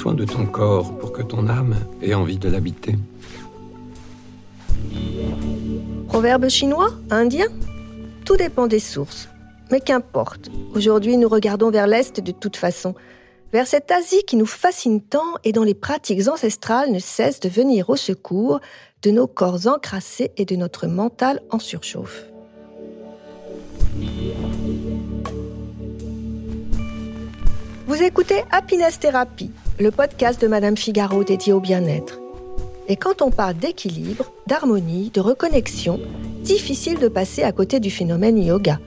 Soin de ton corps pour que ton âme ait envie de l'habiter. Proverbe chinois Indien? Tout dépend des sources. Mais qu'importe. Aujourd'hui, nous regardons vers l'Est de toute façon. Vers cette Asie qui nous fascine tant et dont les pratiques ancestrales ne cessent de venir au secours de nos corps encrassés et de notre mental en surchauffe. Vous écoutez Happiness Therapy, le podcast de Madame Figaro dédié au bien-être. Et quand on parle d'équilibre, d'harmonie, de reconnexion, difficile de passer à côté du phénomène yoga.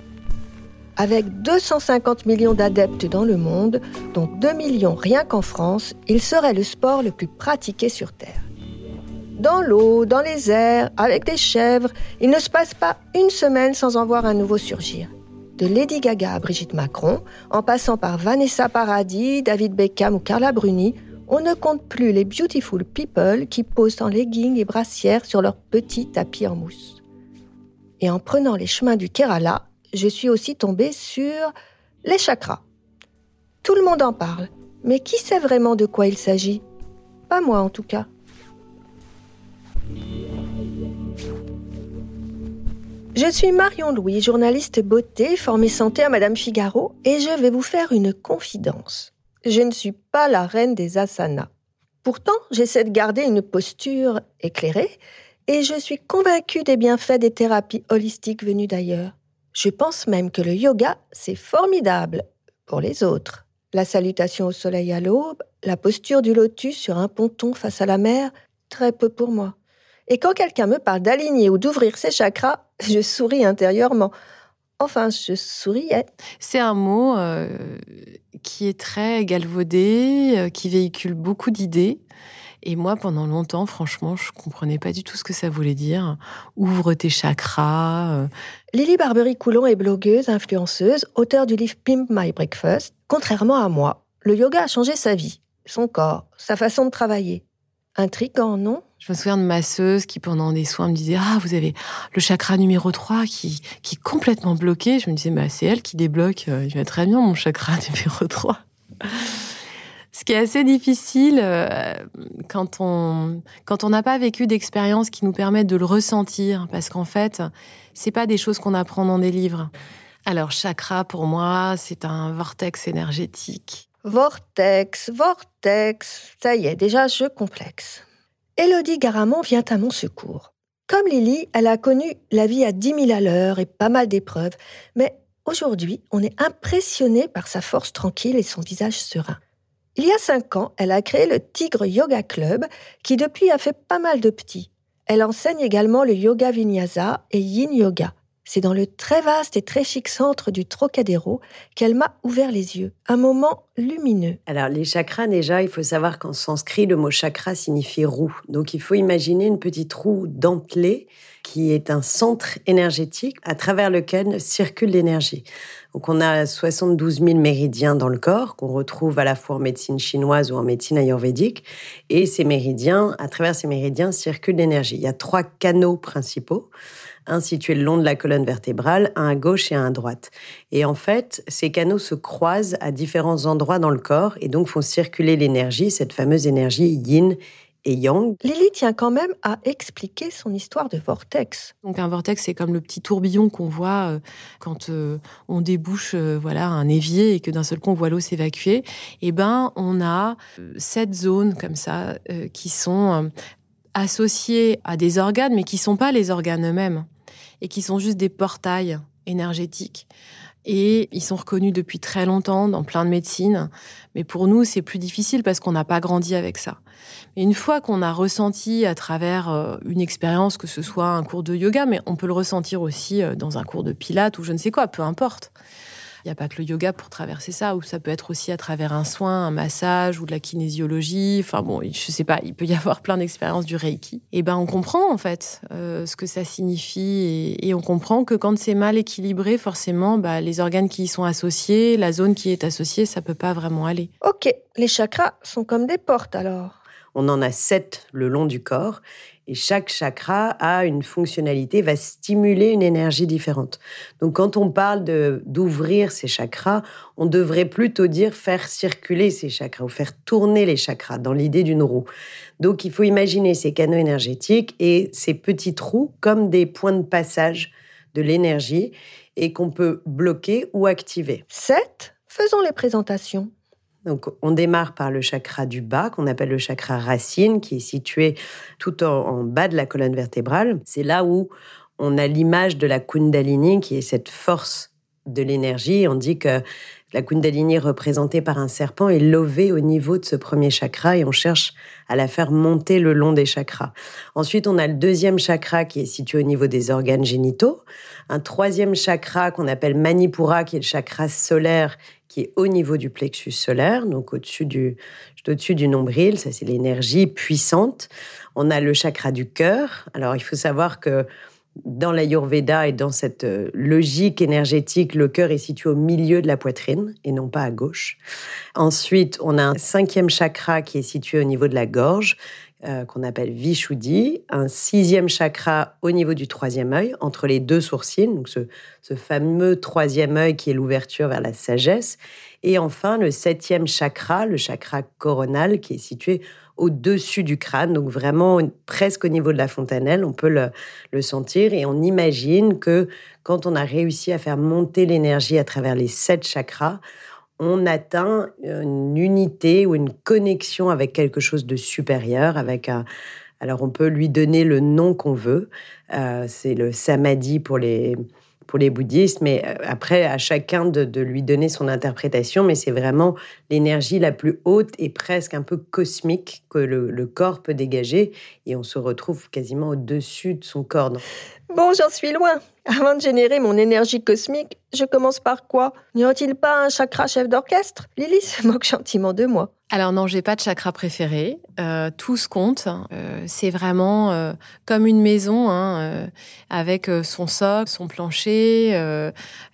Avec 250 millions d'adeptes dans le monde, dont 2 millions rien qu'en France, il serait le sport le plus pratiqué sur Terre. Dans l'eau, dans les airs, avec des chèvres, il ne se passe pas une semaine sans en voir un nouveau surgir de Lady Gaga à Brigitte Macron, en passant par Vanessa Paradis, David Beckham ou Carla Bruni, on ne compte plus les beautiful people qui posent en leggings et brassières sur leur petit tapis en mousse. Et en prenant les chemins du Kerala, je suis aussi tombée sur les chakras. Tout le monde en parle, mais qui sait vraiment de quoi il s'agit? Pas moi en tout cas. Je suis Marion Louis, journaliste beauté, formée santé à Madame Figaro, et je vais vous faire une confidence. Je ne suis pas la reine des asanas. Pourtant, j'essaie de garder une posture éclairée, et je suis convaincue des bienfaits des thérapies holistiques venues d'ailleurs. Je pense même que le yoga, c'est formidable pour les autres. La salutation au soleil à l'aube, la posture du lotus sur un ponton face à la mer, très peu pour moi. Et quand quelqu'un me parle d'aligner ou d'ouvrir ses chakras, je souris intérieurement. Enfin, je souriais. C'est un mot euh, qui est très galvaudé, euh, qui véhicule beaucoup d'idées. Et moi, pendant longtemps, franchement, je comprenais pas du tout ce que ça voulait dire. Ouvre tes chakras. Euh. Lily Barbery-Coulon est blogueuse, influenceuse, auteure du livre Pimp My Breakfast. Contrairement à moi, le yoga a changé sa vie, son corps, sa façon de travailler. Intriguant, non? Je me souviens de masseuse qui, pendant des soins, me disait Ah, vous avez le chakra numéro 3 qui, qui est complètement bloqué. Je me disais bah, C'est elle qui débloque. Euh, il va très bien, mon chakra numéro 3. Ce qui est assez difficile euh, quand on quand on n'a pas vécu d'expérience qui nous permettent de le ressentir, parce qu'en fait, c'est pas des choses qu'on apprend dans des livres. Alors, chakra, pour moi, c'est un vortex énergétique. Vortex, vortex, ça y est, déjà je complexe. Élodie Garamond vient à mon secours. Comme Lily, elle a connu la vie à 10 000 à l'heure et pas mal d'épreuves, mais aujourd'hui, on est impressionné par sa force tranquille et son visage serein. Il y a cinq ans, elle a créé le Tigre Yoga Club, qui depuis a fait pas mal de petits. Elle enseigne également le yoga vinyasa et yin yoga. C'est dans le très vaste et très chic centre du Trocadéro qu'elle m'a ouvert les yeux. Un moment lumineux. Alors, les chakras, déjà, il faut savoir qu'en sanskrit, le mot chakra signifie roue. Donc, il faut imaginer une petite roue dentelée qui est un centre énergétique à travers lequel circule l'énergie. Donc, on a 72 000 méridiens dans le corps qu'on retrouve à la fois en médecine chinoise ou en médecine ayurvédique. Et ces méridiens, à travers ces méridiens, circule l'énergie. Il y a trois canaux principaux un situé le long de la colonne vertébrale, un à gauche et un à droite. Et en fait, ces canaux se croisent à différents endroits dans le corps et donc font circuler l'énergie, cette fameuse énergie yin et. Lily tient quand même à expliquer son histoire de vortex. Donc un vortex, c'est comme le petit tourbillon qu'on voit euh, quand euh, on débouche euh, voilà un évier et que d'un seul coup on voit l'eau s'évacuer. Et eh ben on a sept zones comme ça qui sont associées à des organes, mais qui sont pas les organes eux-mêmes et qui sont juste des portails énergétiques. Et ils sont reconnus depuis très longtemps dans plein de médecines. Mais pour nous, c'est plus difficile parce qu'on n'a pas grandi avec ça. Mais une fois qu'on a ressenti à travers euh, une expérience, que ce soit un cours de yoga, mais on peut le ressentir aussi euh, dans un cours de pilates ou je ne sais quoi, peu importe. Il n'y a pas que le yoga pour traverser ça, ou ça peut être aussi à travers un soin, un massage ou de la kinésiologie. Enfin bon, je sais pas, il peut y avoir plein d'expériences du Reiki. Et ben on comprend en fait euh, ce que ça signifie et, on comprend que quand c'est mal équilibré, forcément, bah, les organes qui y sont associés, la zone qui est associée, ça peut pas vraiment aller. Ok, les chakras sont comme des portes alors. On en a sept le long du corps Et chaque chakra a une fonctionnalité, va stimuler une énergie différente. Donc quand on parle d'ouvrir ces chakras, on devrait plutôt dire faire circuler ces chakras ou faire tourner les chakras dans l'idée d'une roue. Donc il faut imaginer ces canaux énergétiques et ces petits trous comme des points de passage de l'énergie et qu'on peut bloquer ou activer. 7. Faisons les présentations. Donc, on démarre par le chakra du bas, qu'on appelle le chakra racine, qui est situé tout en, bas de la colonne vertébrale. C'est là où on a l'image de la Kundalini, qui est cette force de l'énergie. On dit que la Kundalini représentée par un serpent est levée au niveau de ce premier chakra et on cherche à la faire monter le long des chakras. Ensuite, on a le deuxième chakra qui est situé au niveau des organes génitaux. Un troisième chakra qu'on appelle Manipura, qui est le chakra solaire, qui est au niveau du plexus solaire, donc au-dessus du, au-dessus du nombril. Ça, c'est l'énergie puissante. On a le chakra du cœur. Alors, il faut savoir que dans l'Ayurveda et dans cette euh, logique énergétique, le cœur est situé au milieu de la poitrine et non pas à gauche. Ensuite, on a un cinquième chakra qui est situé au niveau de la gorge, euh, qu'on appelle Vishuddhi, un sixième chakra au niveau du troisième œil, entre les deux sourcils, donc ce, fameux troisième œil qui est l'ouverture vers la sagesse, et enfin le septième chakra, le chakra coronal, qui est situé au-dessus du crâne, donc vraiment presque au niveau de la fontanelle, on peut le, sentir. Et on imagine que quand on a réussi à faire monter l'énergie à travers les sept chakras, on atteint une unité ou une connexion avec quelque chose de supérieur, avec un... Alors on peut lui donner le nom qu'on veut, euh, c'est le samadhi pour les, pour les bouddhistes, mais euh, après, à chacun de, lui donner son interprétation, mais c'est vraiment l'énergie la plus haute et presque un peu cosmique que le, le, corps peut dégager, et on se retrouve quasiment au-dessus de son corps. Bon, j'en suis loin. Avant de générer mon énergie cosmique, je commence par quoi? N'y a-t-il pas un chakra chef d'orchestre? Lily se moque gentiment de moi. Alors non, j'ai pas de chakra préféré. Euh, tout se compte. Euh, c'est vraiment euh, comme une maison, hein, avec son socle, son plancher,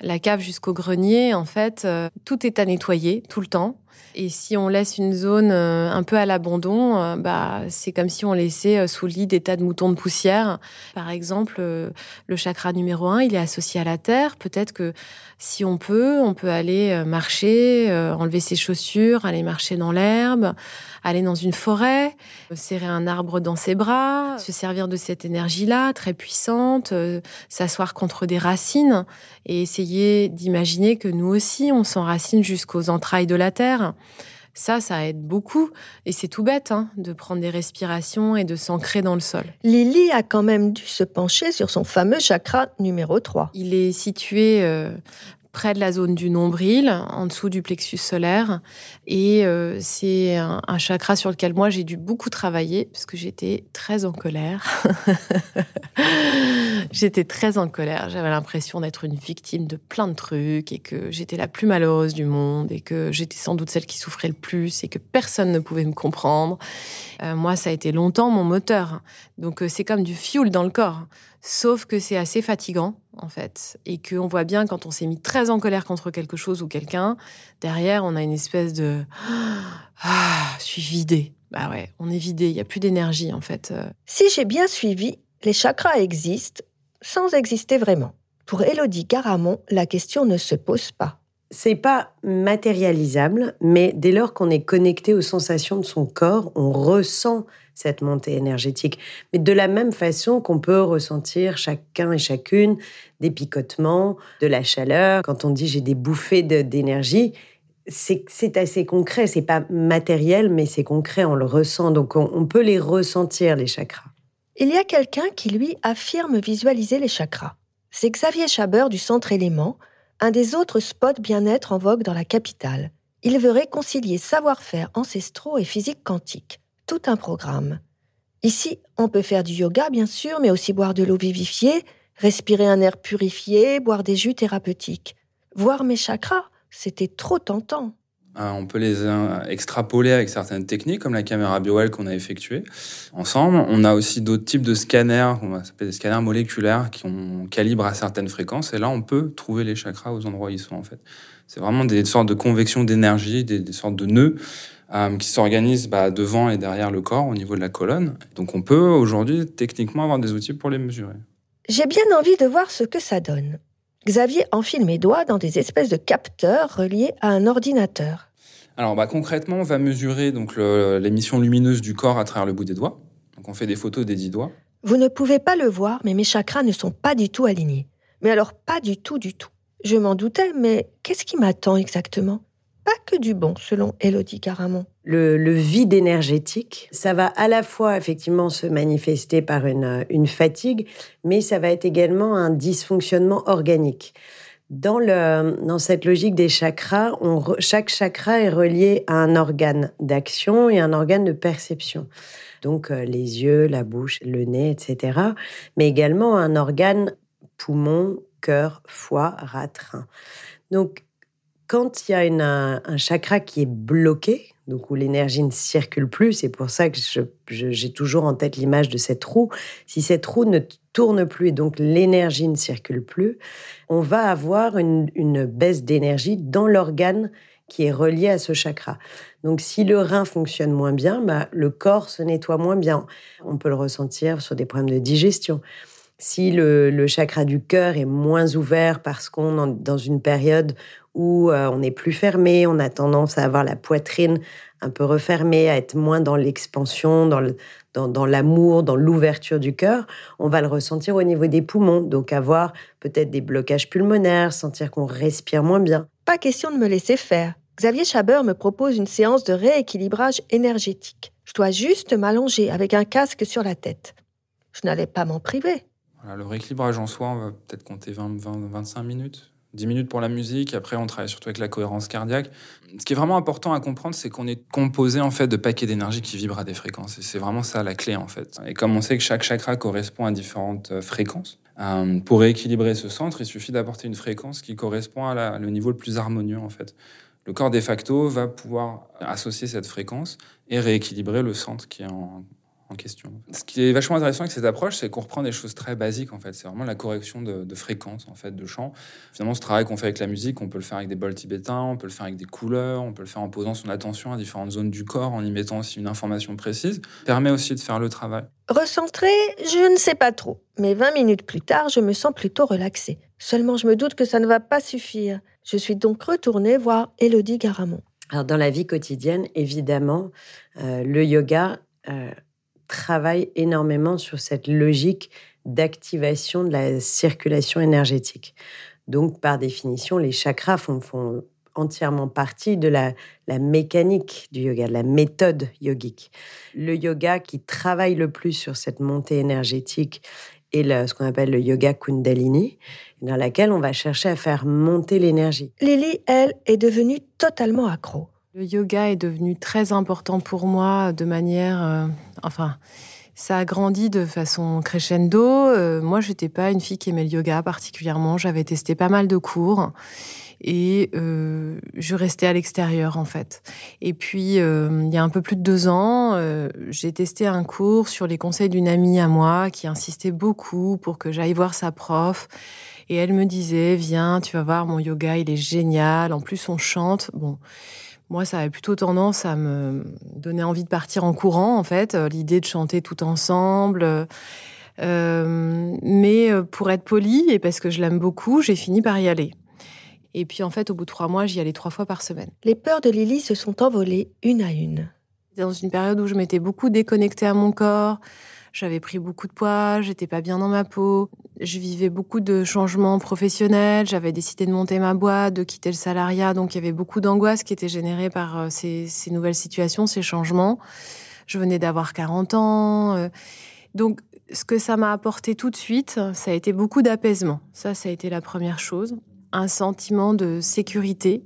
la cave jusqu'au grenier. En fait, tout est à nettoyer tout le temps. Et si on laisse une zone euh, un peu à l'abandon, euh, bah, c'est comme si on laissait euh, sous le lit des tas de moutons de poussière. Par exemple, le chakra numéro un, il est associé à la terre. Peut-être que si on peut, on peut aller marcher, enlever ses chaussures, aller marcher dans l'herbe, aller dans une forêt, serrer un arbre dans ses bras, se servir de cette énergie-là, très puissante, s'asseoir contre des racines et essayer d'imaginer que nous aussi, on s'enracine jusqu'aux entrailles de la terre. Ça, ça aide beaucoup. Et c'est tout bête hein, de prendre des respirations et de s'ancrer dans le sol. Lily a quand même dû se pencher sur son fameux chakra numéro 3. Il est situé euh, près de la zone du nombril, en dessous du plexus solaire. Et euh, c'est un, chakra sur lequel moi j'ai dû beaucoup travailler parce que j'étais très en colère. j'étais très en colère. J'avais l'impression d'être une victime de plein de trucs et que j'étais la plus malheureuse du monde et que j'étais sans doute celle qui souffrait le plus et que personne ne pouvait me comprendre. Euh, moi, ça a été longtemps mon moteur. Donc euh, c'est comme du fuel dans le corps. Sauf que c'est assez fatigant, en fait. Et qu'on voit bien quand on s'est mis très en colère contre quelque chose ou quelqu'un, derrière, on a une espèce de Ah, je suis vidé. Bah ouais, on est vidé, il n'y a plus d'énergie, en fait. Si j'ai bien suivi, les chakras existent sans exister vraiment. Pour Elodie Caramon, la question ne se pose pas. C'est pas matérialisable, mais dès lors qu'on est connecté aux sensations de son corps, on ressent cette montée énergétique. Mais de la même façon qu'on peut ressentir chacun et chacune des picotements, de la chaleur. Quand on dit j'ai des bouffées d'énergie, c'est assez concret. C'est pas matériel, mais c'est concret. On le ressent. Donc on, on peut les ressentir, les chakras. Il y a quelqu'un qui, lui, affirme visualiser les chakras. C'est Xavier Chabeur du Centre Élément, un des autres spots bien-être en vogue dans la capitale. Il veut réconcilier savoir-faire ancestraux et physique quantique tout un programme. Ici, on peut faire du yoga, bien sûr, mais aussi boire de l'eau vivifiée, respirer un air purifié, boire des jus thérapeutiques. Voir mes chakras, c'était trop tentant. Euh, on peut les euh, extrapoler avec certaines techniques, comme la caméra BioWell qu'on a effectuée ensemble. On a aussi d'autres types de scanners, on va s'appeler des scanners moléculaires, qui ont calibre à certaines fréquences. Et là, on peut trouver les chakras aux endroits où ils sont, en fait. C'est vraiment des sortes de convection d'énergie, des, des sortes de nœuds euh, qui s'organisent bah, devant et derrière le corps au niveau de la colonne. Donc on peut aujourd'hui techniquement avoir des outils pour les mesurer. J'ai bien envie de voir ce que ça donne. Xavier enfile mes doigts dans des espèces de capteurs reliés à un ordinateur. Alors bah, concrètement, on va mesurer donc l'émission lumineuse du corps à travers le bout des doigts. Donc on fait des photos des dix doigts. Vous ne pouvez pas le voir, mais mes chakras ne sont pas du tout alignés. Mais alors pas du tout, du tout. Je m'en doutais, mais qu'est-ce qui m'attend exactement? Pas que du bon, selon Elodie Caramon. Le, vide énergétique, ça va à la fois effectivement se manifester par une, une fatigue, mais ça va être également un dysfonctionnement organique. Dans, cette logique des chakras, chaque chakra est relié à un organe d'action et un organe de perception. Donc euh, les yeux, la bouche, le nez, etc. Mais également un organe poumon, cœur, foie, ratrin. Donc, quand il y a un chakra qui est bloqué, donc où l'énergie ne circule plus, c'est pour ça que j'ai toujours en tête l'image de cette roue. Si cette roue ne tourne plus et donc l'énergie ne circule plus, on va avoir une, baisse d'énergie dans l'organe qui est relié à ce chakra. Donc si le rein fonctionne moins bien, bah, le corps se nettoie moins bien. On peut le ressentir sur des problèmes de digestion. Si le, chakra du cœur est moins ouvert parce qu'on est dans une période où euh, on est plus fermé, on a tendance à avoir la poitrine un peu refermée, à être moins dans l'expansion, dans l'amour, dans l'ouverture du cœur, on va le ressentir au niveau des poumons, donc avoir peut-être des blocages pulmonaires, sentir qu'on respire moins bien. Pas question de me laisser faire. Xavier Chabert me propose une séance de rééquilibrage énergétique. Je dois juste m'allonger avec un casque sur la tête. Je n'allais pas m'en priver le rééquilibrage en soi, on va peut-être compter 20, 25 minutes. 10 minutes pour la musique, après on travaille surtout avec la cohérence cardiaque. Ce qui est vraiment important à comprendre, c'est qu'on est composé en fait de paquets d'énergie qui vibrent à des fréquences. Et c'est vraiment ça la clé en fait. Et comme on sait que chaque chakra correspond à différentes euh, fréquences, euh, pour rééquilibrer ce centre, il suffit d'apporter une fréquence qui correspond à le niveau le plus harmonieux en fait. Le corps de facto va pouvoir associer cette fréquence et rééquilibrer le centre qui est en, question. Ce qui est vachement intéressant avec cette approche, c'est qu'on reprend des choses très basiques en fait. C'est vraiment la correction de, fréquence en fait, de chant. Finalement, ce travail qu'on fait avec la musique, on peut le faire avec des bols tibétains, on peut le faire avec des couleurs, on peut le faire en posant son attention à différentes zones du corps, en y mettant aussi une information précise. Permet aussi de faire le travail. Recentrer, je ne sais pas trop. Mais 20 minutes plus tard, je me sens plutôt relaxée. Seulement, je me doute que ça ne va pas suffire. Je suis donc retournée voir Elodie Garamond. Alors, dans la vie quotidienne, évidemment, euh, le yoga euh, travaille énormément sur cette logique d'activation de la circulation énergétique. Donc, par définition, les chakras font, entièrement partie de la, mécanique du yoga, de la méthode yogique. Le yoga qui travaille le plus sur cette montée énergétique est ce qu'on appelle le yoga kundalini, dans laquelle on va chercher à faire monter l'énergie. Lily, elle, est devenue totalement accro. Le yoga est devenu très important pour moi de manière, euh, enfin, ça a grandi de façon crescendo. Euh, moi, j'étais pas une fille qui aimait le yoga particulièrement. J'avais testé pas mal de cours et euh, je restais à l'extérieur en fait. Et puis, il y a un peu plus de deux ans, j'ai testé un cours sur les conseils d'une amie à moi qui insistait beaucoup pour que j'aille voir sa prof. Et elle me disait, viens, tu vas voir, mon yoga, il est génial. En plus, on chante. Bon. Moi, ça avait plutôt tendance à me donner envie de partir en courant, en fait, euh, l'idée de chanter tout ensemble. Euh, mais euh, pour être poli et parce que je l'aime beaucoup, j'ai fini par y aller. Et puis en fait, au bout de trois mois, j'y allais trois fois par semaine. Les peurs de Lily se sont envolées une à une. Dans une période où je m'étais beaucoup déconnectée à mon corps, j'avais pris beaucoup de poids, j'étais pas bien dans ma peau, je vivais beaucoup de changements professionnels, j'avais décidé de monter ma boîte, de quitter le salariat, donc il y avait beaucoup d'angoisse qui était générée par euh, ces, nouvelles situations, ces changements. Je venais d'avoir 40 ans. Euh, donc ce que ça m'a apporté tout de suite, ça a été beaucoup d'apaisement. Ça, ça a été la première chose. Un sentiment de sécurité,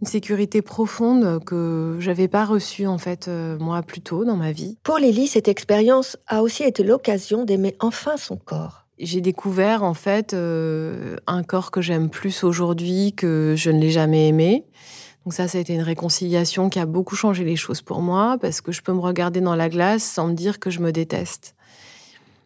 une sécurité profonde que j'avais pas reçue en fait euh, moi plus tôt dans ma vie. Pour Lily, cette expérience a aussi été l'occasion d'aimer enfin son corps. J'ai découvert en fait euh, un corps que j'aime plus aujourd'hui que je ne l'ai jamais aimé. Donc ça, ça a été une réconciliation qui a beaucoup changé les choses pour moi parce que je peux me regarder dans la glace sans me dire que je me déteste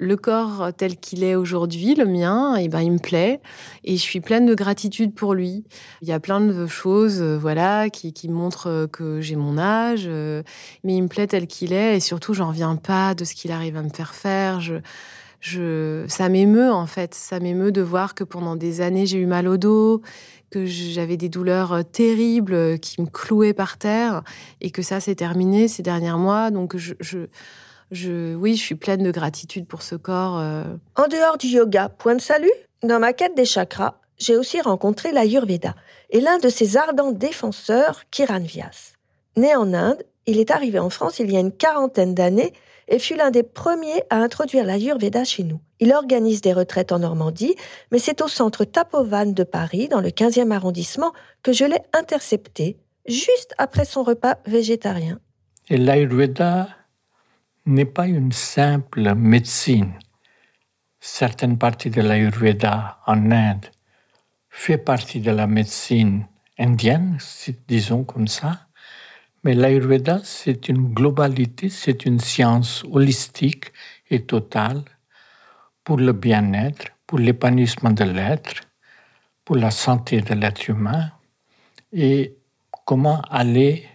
le corps tel qu'il est aujourd'hui, le mien, et eh ben il me plaît et je suis pleine de gratitude pour lui. Il y a plein de choses, euh, voilà, qui, montrent que j'ai mon âge, euh, mais il me plaît tel qu'il est et surtout j'en reviens pas de ce qu'il arrive à me faire faire. Je, ça m'émeut en fait, ça m'émeut de voir que pendant des années j'ai eu mal au dos, que j'avais des douleurs euh, terribles qui me clouaient par terre et que ça s'est terminé ces derniers mois. Donc je je, oui, je suis pleine de gratitude pour ce corps. Euh. En dehors du yoga, point de salut Dans ma quête des chakras, j'ai aussi rencontré l'Ayurveda et l'un de ses ardents défenseurs, Kiran Vyas. Né en Inde, il est arrivé en France il y a une quarantaine d'années et fut l'un des premiers à introduire l'Ayurveda chez nous. Il organise des retraites en Normandie, mais c'est au centre Tapovan de Paris, dans le 15e arrondissement, que je l'ai intercepté, juste après son repas végétarien. Et l'Ayurveda n'est pas une simple médecine. Certaines parties de l'Ayurveda en Inde fait partie de la médecine indienne, disons comme ça. Mais l'Ayurveda, c'est une globalité, c'est une science holistique et totale pour le bien-être, pour l'épanouissement de l'être, pour la santé de l'être humain et comment aller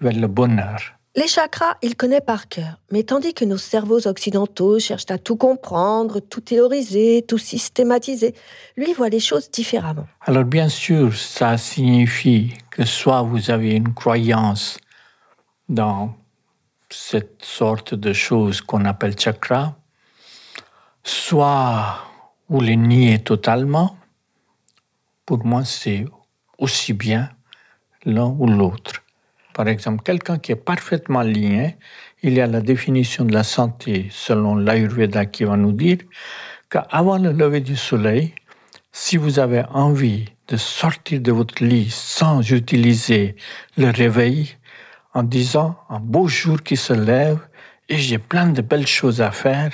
vers le bonheur. Les chakras, il connaît par cœur, mais tandis que nos cerveaux occidentaux cherchent à tout comprendre, tout théoriser, tout systématiser, lui voit les choses différemment. Alors bien sûr, ça signifie que soit vous avez une croyance dans cette sorte de choses qu'on appelle chakra, soit vous les niez totalement. Pour moi, c'est aussi bien l'un ou l'autre. Par exemple, quelqu'un qui est parfaitement lié, il y a la définition de la santé selon l'Ayurveda qui va nous dire qu'avant le lever du soleil, si vous avez envie de sortir de votre lit sans utiliser le réveil, en disant un beau jour qui se lève et j'ai plein de belles choses à faire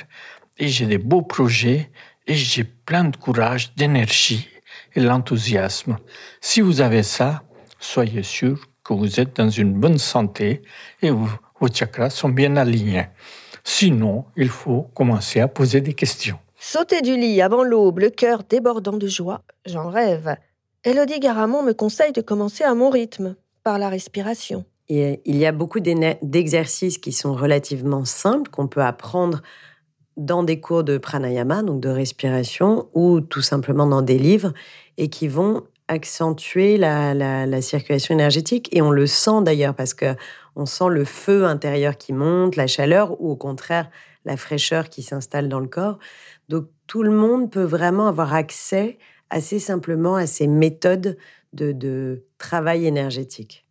et j'ai des beaux projets et j'ai plein de courage, d'énergie et l'enthousiasme. Si vous avez ça, soyez sûr vous êtes dans une bonne santé et vos chakras sont bien alignés. Sinon, il faut commencer à poser des questions. Sauter du lit avant l'aube, le cœur débordant de joie, j'en rêve. Elodie Garamond me conseille de commencer à mon rythme, par la respiration. il y a beaucoup d'exercices qui sont relativement simples, qu'on peut apprendre dans des cours de pranayama, donc de respiration, ou tout simplement dans des livres, et qui vont accentuer la, circulation énergétique et on le sent d'ailleurs parce que on sent le feu intérieur qui monte, la chaleur ou au contraire la fraîcheur qui s'installe dans le corps. Donc tout le monde peut vraiment avoir accès assez simplement à ces méthodes de, travail énergétique.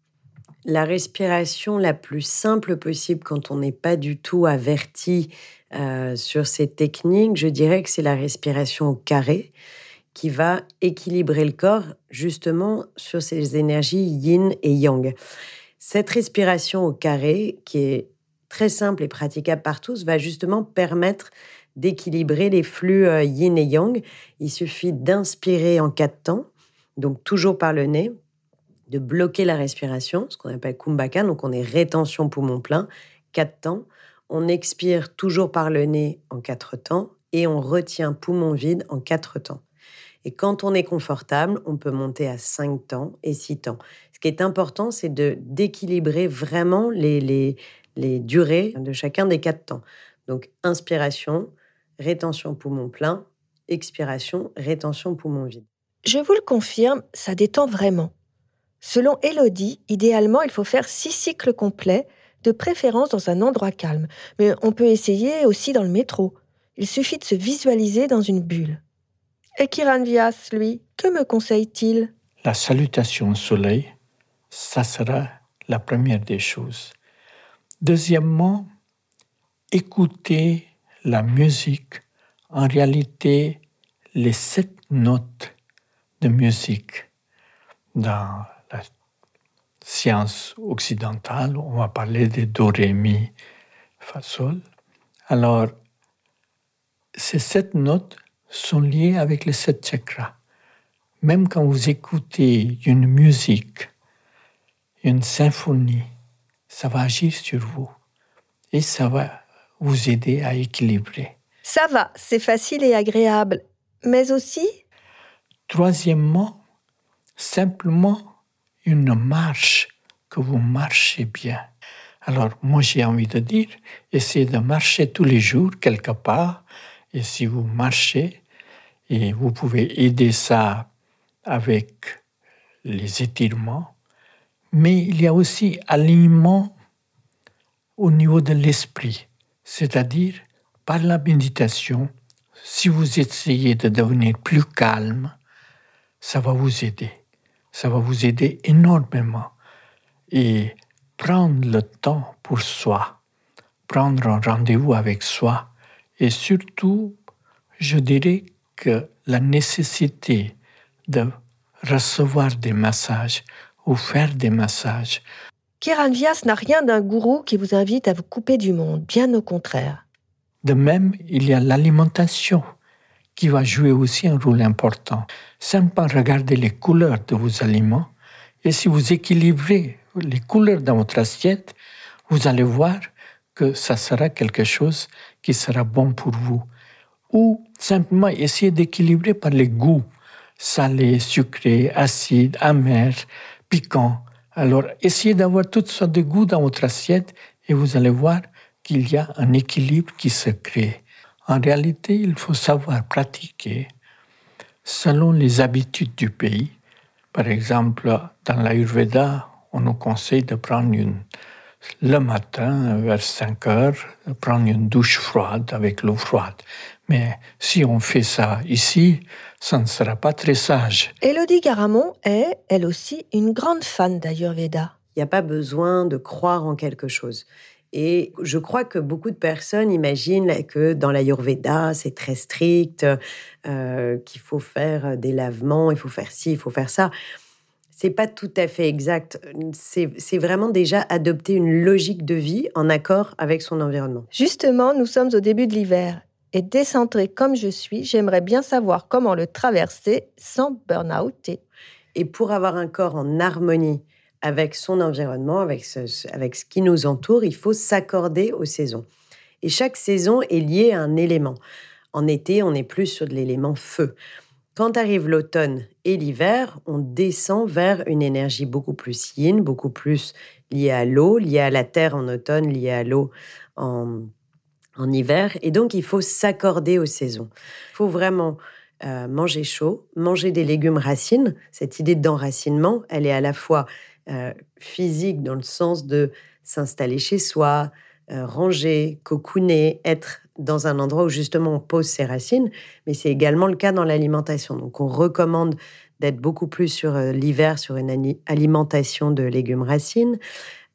La respiration la plus simple possible quand on n'est pas du tout averti euh, sur ces techniques, je dirais que c'est la respiration au carré qui va équilibrer le corps justement sur ces énergies yin et yang. Cette respiration au carré, qui est très simple et praticable par tous, va justement permettre d'équilibrer les flux euh, yin et yang. Il suffit d'inspirer en quatre temps, donc toujours par le nez, de bloquer la respiration, ce qu'on appelle kumbhaka, donc on est rétention poumon plein, quatre temps. On expire toujours par le nez en quatre temps et on retient poumon vide en quatre temps. Et quand on est confortable, on peut monter à 5 temps et 6 temps. Ce qui est important, c'est de d'équilibrer vraiment les, les, les durées de chacun des quatre temps. Donc, inspiration, rétention poumon plein, expiration, rétention poumon vide. Je vous le confirme, ça détend vraiment. Selon Elodie, idéalement, il faut faire six cycles complets, de préférence dans un endroit calme. Mais on peut essayer aussi dans le métro. Il suffit de se visualiser dans une bulle. Et Kiran Vyas, lui, que me conseille-t-il? La salutation au soleil, ça sera la première des choses. Deuxièmement, écouter la musique. En réalité, les sept notes de musique dans la science occidentale, on va parler de do, ré, mi, fa, sol. Alors, ces sept notes sont liés avec les sept chakras. Même quand vous écoutez une musique, une symphonie, ça va agir sur vous et ça va vous aider à équilibrer. Ça va, c'est facile et agréable. Mais aussi Troisièmement, simplement une marche, que vous marchez bien. Alors, moi, j'ai envie de dire, essayez de marcher tous les jours quelque part. Et si vous marchez, et vous pouvez aider ça avec les étirements, mais il y a aussi alignement au niveau de l'esprit, c'est-à-dire par la méditation, si vous essayez de devenir plus calme, ça va vous aider. Ça va vous aider énormément. Et prendre le temps pour soi, prendre un rendez-vous avec soi, et surtout, je dirais que la nécessité de recevoir des massages ou faire des massages. Kiran Vyas n'a rien d'un gourou qui vous invite à vous couper du monde, bien au contraire. De même, il y a l'alimentation qui va jouer aussi un rôle important. Simplement regarder les couleurs de vos aliments et si vous équilibrez les couleurs dans votre assiette, vous allez voir que ça sera quelque chose qui sera bon pour vous. Ou simplement essayer d'équilibrer par les goûts, salé, sucré, acide, amer, piquant. Alors essayez d'avoir toutes sortes de goûts dans votre assiette et vous allez voir qu'il y a un équilibre qui se crée. En réalité, il faut savoir pratiquer selon les habitudes du pays. Par exemple, dans l'Ayurveda, on nous conseille de prendre une, le matin, vers 5 heures, prendre une douche froide avec l'eau froide. Mais si on fait ça ici, ça ne sera pas très sage. Elodie Garamond est, elle aussi, une grande fan d'Ayurveda. Il n'y a pas besoin de croire en quelque chose. Et je crois que beaucoup de personnes imaginent que dans l'Ayurveda, c'est très strict, euh, qu'il faut faire des lavements, il faut faire ci, il faut faire ça. C'est pas tout à fait exact. C'est vraiment déjà adopter une logique de vie en accord avec son environnement. Justement, nous sommes au début de l'hiver. Et décentré comme je suis, j'aimerais bien savoir comment le traverser sans burn-outer. Et pour avoir un corps en harmonie avec son environnement, avec ce, avec ce qui nous entoure, il faut s'accorder aux saisons. Et chaque saison est liée à un élément. En été, on est plus sur de l'élément feu. Quand arrive l'automne et l'hiver, on descend vers une énergie beaucoup plus yin, beaucoup plus liée à l'eau, liée à la terre en automne, liée à l'eau en, en hiver. Et donc, il faut s'accorder aux saisons. Il faut vraiment euh, manger chaud, manger des légumes racines. Cette idée d'enracinement, elle est à la fois euh, physique dans le sens de s'installer chez soi, euh, ranger, cocooner, être dans un endroit où justement on pose ses racines, mais c'est également le cas dans l'alimentation. Donc on recommande d'être beaucoup plus sur euh, l'hiver sur une alimentation de légumes racines.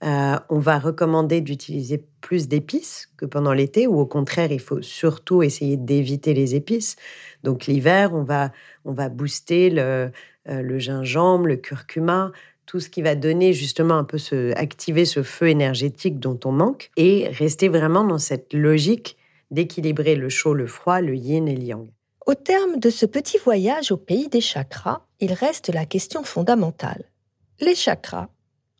on va recommander d'utiliser plus d'épices que pendant l'été, ou au contraire, il faut surtout essayer d'éviter les épices. Donc l'hiver, on va, on va booster le gingembre, le curcuma, tout ce qui va donner justement un peu ce, activer ce feu énergétique dont on manque et rester vraiment dans cette logique d'équilibrer le chaud, le froid, le yin et le yang. Au terme de ce petit voyage au pays des chakras, il reste la question fondamentale. Les chakras,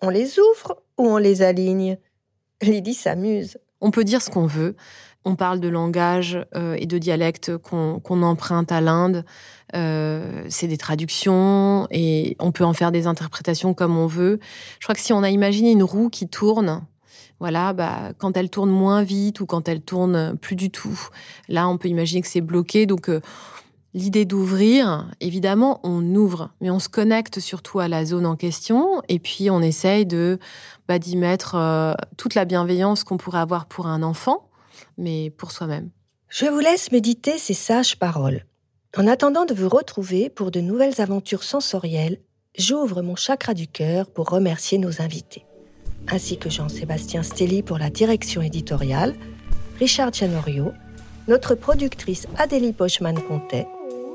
on les ouvre ou on les aligne? Lydie s'amuse. On peut dire ce qu'on veut. On parle de langage euh, et de dialecte qu'on emprunte à l'Inde. Euh, c'est des traductions et on peut en faire des interprétations comme on veut. Je crois que si on a imaginé une roue qui tourne, voilà, bah, quand elle tourne moins vite ou quand elle tourne plus du tout, là, on peut imaginer que c'est bloqué. Donc, euh, l'idée d'ouvrir, évidemment, on ouvre, mais on se connecte surtout à la zone en question et puis on essaye de bah, d'y mettre toute la bienveillance qu'on pourrait avoir pour un enfant mais pour soi-même. Je vous laisse méditer ces sages paroles. En attendant de vous retrouver pour de nouvelles aventures sensorielles, j'ouvre mon chakra du cœur pour remercier nos invités, ainsi que Jean-Sébastien Stelly pour la direction éditoriale, Richard Gianorio, notre productrice Adélie Pochman-Pontet,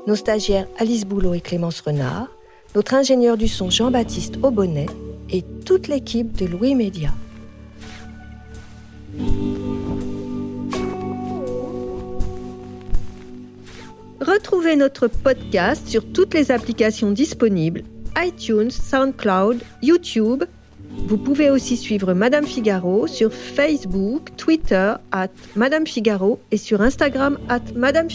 nos stagiaires Alice Boulot et Clémence Renard, notre ingénieur du son Jean-Baptiste Aubonnet et toute l'équipe de Louis Média. Retrouvez notre podcast sur toutes les applications disponibles iTunes, SoundCloud, YouTube. Vous pouvez aussi suivre Madame Figaro sur Facebook, Twitter at Madame Figaro et sur Instagram at Madame